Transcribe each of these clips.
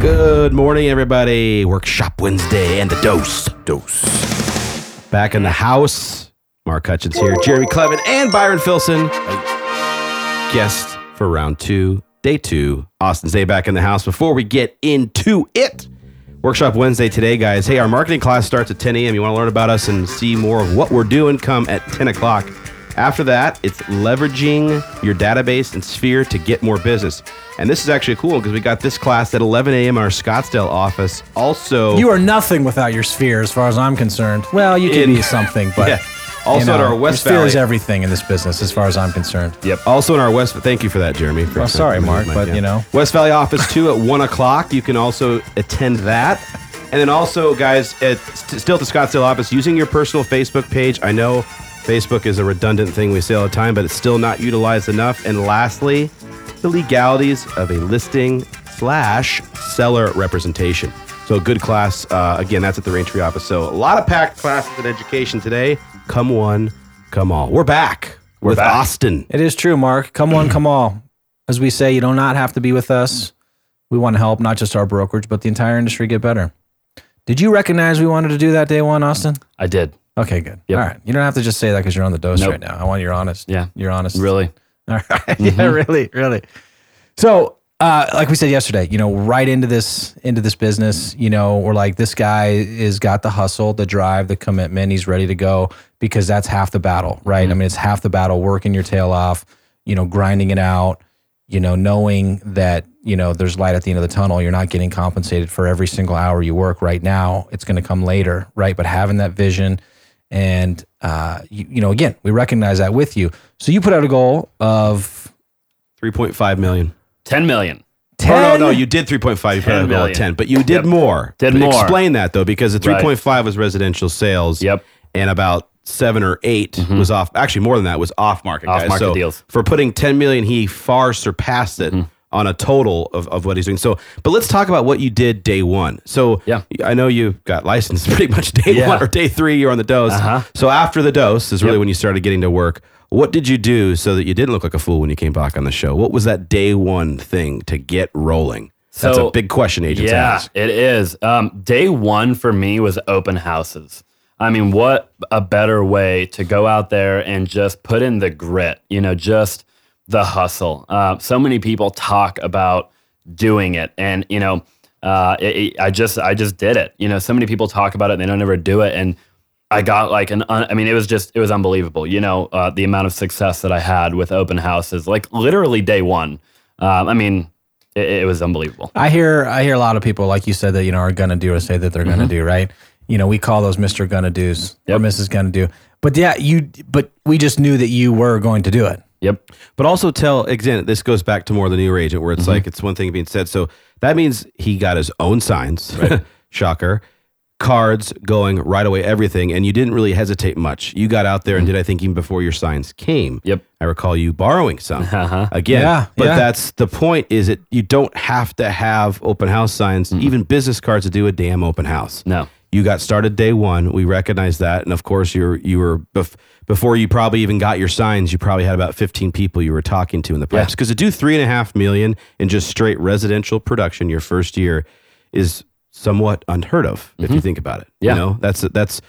Good morning, everybody. Workshop Wednesday and the dose. Dose. Back in the house. Mark Hutchins here. Jeremy Clevin and Byron Filson. Guest for round two, day two. Austin's Day back in the house. Before we get into it, Workshop Wednesday today, guys. Hey, our marketing class starts at 10 a.m. You want to learn about us and see more of what we're doing? Come at 10 o'clock. After that, it's leveraging your database and Sphere to get more business. And this is actually cool because we got this class at 11 a.m. in our Scottsdale office. Also, You are nothing without your sphere, as far as I'm concerned. Well, you can In- be something, but Yeah. Also you at our West sphere is everything in this business, as far as I'm concerned. Yep. Also in our West, thank you for that, Jeremy. for Well, sorry, Mark, but, you know. West Valley office two at one o'clock. You can also attend that, and then also, guys, at still at the Scottsdale office, using your personal Facebook page. I know Facebook is a redundant thing we say all the time, but it's still not utilized enough. And lastly, the legalities of a listing slash seller representation. So a good class. Uh, again, that's at the Raintree office. So a lot of packed classes and education today. Come one, come all. We're back with back. Austin. It is true, Mark. Come one, come all. As we say, you do not have to be with us. We want to help not just our brokerage, but the entire industry get better. Did you recognize we wanted to do that day one, Austin? I did. Okay, good. Yep. All right. You don't have to just say that because you're on the dose Nope. right now. I want your honest. Yeah. You're honest. Really. All right. Yeah, really, really. So, uh, like we said yesterday, you know, right into this into this business, you know, we're like, this guy is got the hustle, the drive, the commitment. He's ready to go because that's half the battle, right? I mean, it's half the battle, working your tail off, you know, grinding it out, you know, knowing that you know there's light at the end of the tunnel. You're not getting compensated for every single hour you work right now. It's going to come later, right? But having that vision. And uh, you, you know, again, we recognize that with you. So you put out a goal of 3.5 million. 10 million. 10 Oh, no, no, you did 3.5. You put out a goal of million. 10, but you did Yep. more. Did But more. Explain that, though, because the Right. 3.5 was residential sales. Yep. And about seven or 8 was off. Actually, more than that was off market. guys. Off-market So deals. For putting 10 million, he far surpassed it. On a total of, of what he's doing. So, but let's talk about what you did day one. So, Yeah. I know you got licensed pretty much day Yeah. one or day three, you're on the dose. Uh-huh. So, after the dose is really Yep. when you started getting to work. What did you do so that you didn't look like a fool when you came back on the show? What was that day one thing to get rolling? That's a big question agents yeah, ask. it is. Um, day one for me was open houses. I mean, what a better way to go out there and just put in the grit, you know, just the hustle. Uh, so many people talk about doing it, and you know, uh, it, it- I just I just did it. You know, so many people talk about it and they don't ever do it, and I got like an un- I mean, it was just it was unbelievable. You know, uh, the amount of success that I had with open houses, like literally day one. Um, I mean, it, it was unbelievable. I hear I hear a lot of people like you said that you know are gonna do or say that they're gonna do right. You know, we call those Mister Gonna Do's or Yep. Mrs. Gonna Do. But yeah, you. But we just knew that you were going to do it. Yep. But also tell again, this goes back to more the newer agent where it's Mm-hmm. like it's one thing being said. So that means he got his own signs. Shocker. Cards going right away, everything, and you didn't really hesitate much. You got out there and did I think even before your signs came. Mm-hmm. Yep. I recall you borrowing some. Uh-huh. Again. Yeah, but yeah. that's the point is it you don't have to have open house signs, even business cards to do a damn open house. Mm-hmm. No. You got started day one. We recognize that, and of course, you're you were bef- before you probably even got your signs. You probably had about 15 people you were talking to in the Yeah. because to do three and a half million in just straight residential production your first year is somewhat unheard of if you think about it. Mm-hmm. Yeah. You know, that's that's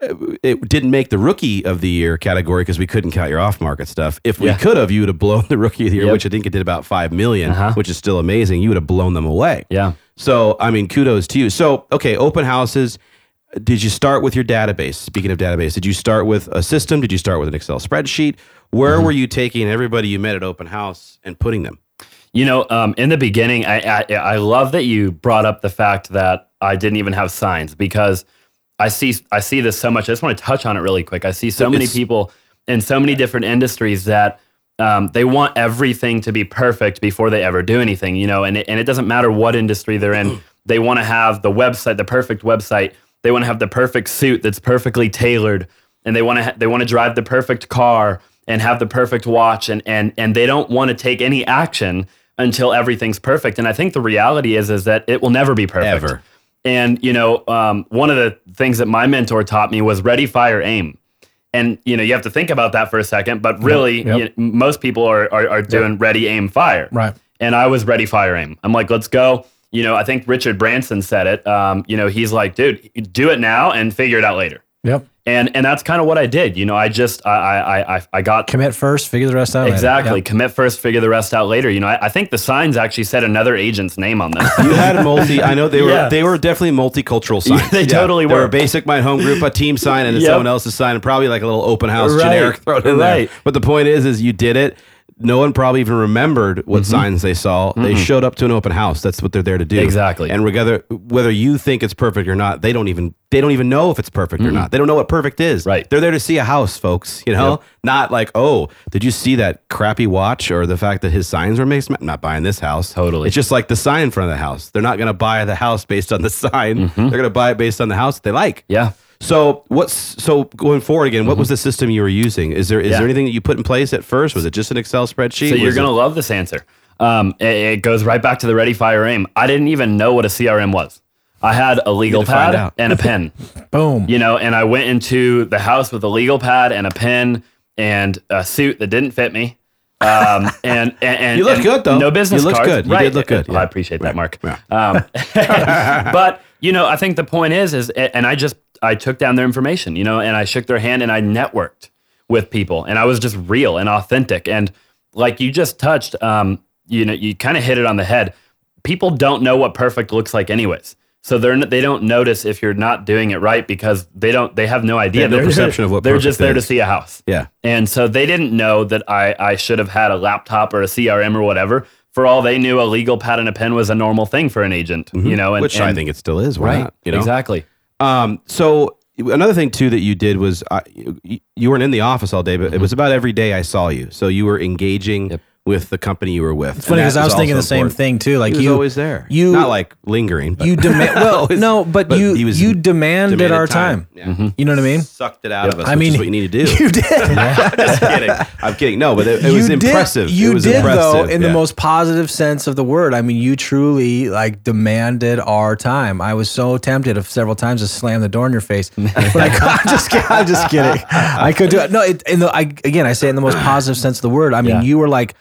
it didn't make the rookie of the year category because we couldn't count your off market stuff. If we Yeah. could have, you would have blown the rookie of the year, Yep. which I think it did about five million, Uh-huh. which is still amazing. You would have blown them away. Yeah. So, I mean, kudos to you. So, okay, open houses. Did you start with your database? Speaking of database, did you start with a system? Did you start with an Excel spreadsheet? Where Mm-hmm. were you taking everybody you met at open house and putting them? You know, um, in the beginning, I, I I love that you brought up the fact that I didn't even have signs because I see I see this so much. I just want to touch on it really quick. I see so many people in so many different industries that um, they want everything to be perfect before they ever do anything. You know, and it, and it doesn't matter what industry they're in. They want to have the website, the perfect website. They want to have the perfect suit that's perfectly tailored, and they want to ha- they want to drive the perfect car and have the perfect watch, and and and they don't want to take any action until everything's perfect. And I think the reality is is that it will never be perfect. Ever. And you know, um, one of the things that my mentor taught me was ready, fire, aim. And you know, you have to think about that for a second. But really, Yep. you- most people are are, are doing ready, aim, fire. Right. and I was ready, fire, aim. I'm like, let's go. You know, I think Richard Branson said it. Um, you know, he's like, dude, do it now and figure it out later. Yep. And and that's kind of what I did. You know, I just I I I, I got Commit first, figure the rest out. later. exactly Yep. commit first, figure the rest out later. You know, I, I think the signs actually said another agent's name on them. You had a multi. I know they were. Yeah. They were definitely multicultural signs. they totally They were. a basic my home group, a team sign, and Yep. someone else's sign, and probably like a little open house Right. generic thrown in Right. there. But the point is, is you did it. No one probably even remembered what Mm-hmm. signs they saw. They showed up to an open house. That's what they're there to do. Exactly. And whether whether you think it's perfect or not, they don't even they don't even know if it's perfect or not. They don't know what perfect is. Right. They're there to see a house, folks. You know, Yep. not like oh, did you see that crappy watch or the fact that his signs were mixed? I'm not buying this house. Totally. It's just like the sign in front of the house. They're not going to buy the house based on the sign. They're going to buy it based on the house they like. Mm-hmm. yeah. So what's so going forward again? What was the system you were using? Is there is Yeah. there anything that you put in place at first? Was it just an Excel spreadsheet? So you're going to love this answer. Um, it, it goes right back to the ready, fire, aim. I didn't even know what a CRM was. I had a legal pad and a pen, Boom. you know, and I went into the house with a legal pad and a pen and a suit that didn't fit me. Um, and, and, and You look and good, though. No business You looked cards. good. You right. did look good, Well, I appreciate that, Mark. Yeah. Um, but you know, I think the point is, is, and I just I took down their information, you know, and I shook their hand and I networked with people, and I was just real and authentic, and like you just touched, um, you know, you kind of hit it on the head. People don't know what perfect looks like, anyways. So they're they don't notice if you're not doing it right because they don't they have no idea. have no They're- perception of what they're just there to see a house. Yeah. And so they didn't know that I, I should have had a laptop or a CRM or whatever. For all they knew, a legal pad and a pen was a normal thing for an agent, you know, and, Mm-hmm. which I think it still is. Why right, not? You know? exactly. Um, so another thing too that you did was uh, you, you weren't in the office all day, but it was about every day I saw you. So you were engaging Yep. With the company you were with. It's funny because I was thinking the same thing too. Like He was you, always there. you- not like lingering. But you demand. Well, Always- no, but, but you he was you demanded, demanded our time. Yeah. Mm-hmm. You know what I mean? Sucked it out of us. I which mean, is what you need to do. You did. Just kidding. I'm kidding. No, but it, it was did, impressive. You it was did impressive. though, in the most positive sense of the word. I mean, you truly like demanded our time. I was so tempted of several times to slam the door in your face, but I, am just kidding. I'm just kidding. I could do it. No, it, in the, I, again, I say it in the most positive sense of the word. I mean, Yeah. you were like,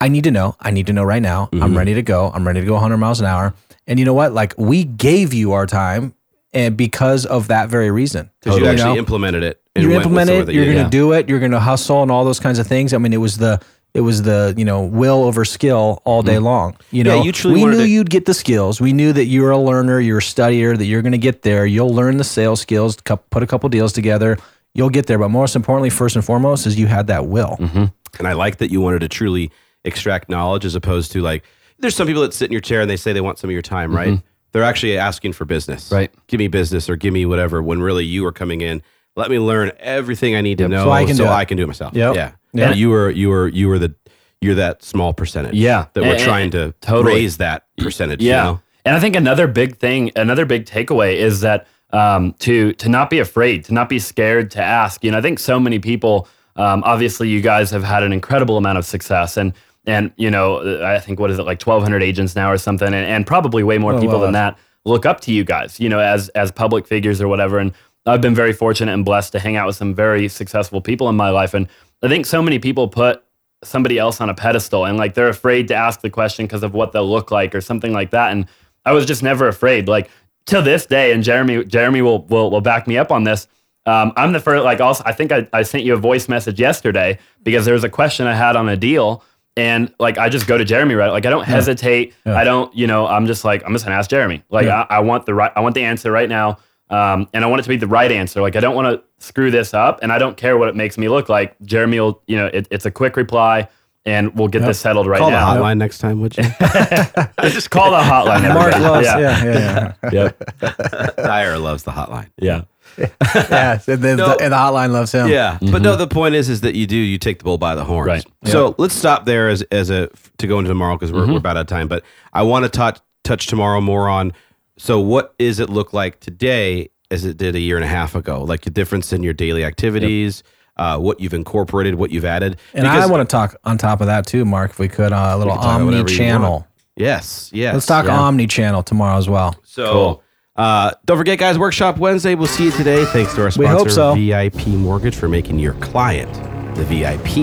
I need to know. I need to know right now. Mm-hmm. I'm ready to go. I'm ready to go 100 miles an hour. And you know what? Like, we gave you our time, and because of that very reason, because you You actually know? implemented it. you went with implement somewhere it you're you- going to do it you're going to hustle and all those kinds of things i mean it was the it was the you know will over skill all day long you Mm-hmm. Yeah, know you truly we knew to- you'd get the skills we knew that you're a learner you're a studier that you're going to get there you'll learn the sales skills put a couple deals together you'll get there but most importantly first and foremost is you had that will Mm-hmm. And I like that you wanted to truly extract knowledge as opposed to like, there's some people that sit in your chair and they say they want some of your time, right? They're actually asking for business. Mm-hmm. Right. Give me business or give me whatever when really you are coming in. Let me learn everything I need to know So I can do it. I can do it myself. Yep. Yeah. Yeah. You were, you were, you were the, you're that small percentage. Yeah. That we're And- trying to totally. raise that percentage. Yeah. You know? And I think another big thing, another big takeaway is that um, to to not be afraid, to not be scared to ask. You know, I think so many people. Um, obviously, you guys have had an incredible amount of success, and and you know, I think what is it like twelve hundred agents now or something, and, and probably way more Oh, people well, than that look up to you guys. You know, as as public figures or whatever. And I've been very fortunate and blessed to hang out with some very successful people in my life, and I think so many people put somebody else on a pedestal and like they're afraid to ask the question because of what they'll look like or something like that and i was just never afraid like to this day and jeremy jeremy will will, will back me up on this um, i'm the first like also i think I, I sent you a voice message yesterday because there was a question i had on a deal and like i just go to jeremy right like i don't hesitate i don't you know i'm just like i'm just gonna ask jeremy like Yeah. I, I want the right i want the answer right now um, and I want it to be the right answer. Like I don't want to screw this up, and I don't care what it makes me look like. Jeremy will, you know, it, it's a quick reply, and we'll get this settled right Call now. the hotline next time, would you? Just call the hotline. mark loves yeah. yeah yeah yeah, Yep. Dyer loves the hotline. Yeah. yeah. And, the, No. and the hotline loves him Yeah, but mm-hmm. no. The point is, is that you do you take the bull by the horns. Right. So let's stop there as as a to go into tomorrow because we're, we're mm-hmm. about out of time. But I want to touch touch tomorrow more on. So what does it look like today as it did a year and a half ago? Like the difference in your daily activities, uh, what you've incorporated, what you've added. and i want to talk on top of that too mark if we could uh, a little can talk about whatever you omni-channel. Yes, yes. let's talk Yeah. omni-channel tomorrow as well So. Cool. Uh, don't forget, guys, Workshop Wednesday. We'll see you today. Thanks to our We sponsor, hope so. VIP Mortgage, for making your client the VIP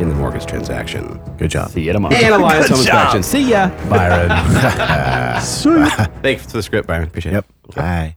in the mortgage transaction. Good job. See you tomorrow. And Alliance Home Inspection. See ya. Byron. Thanks for the script, Byron. Appreciate Yep. it. Bye.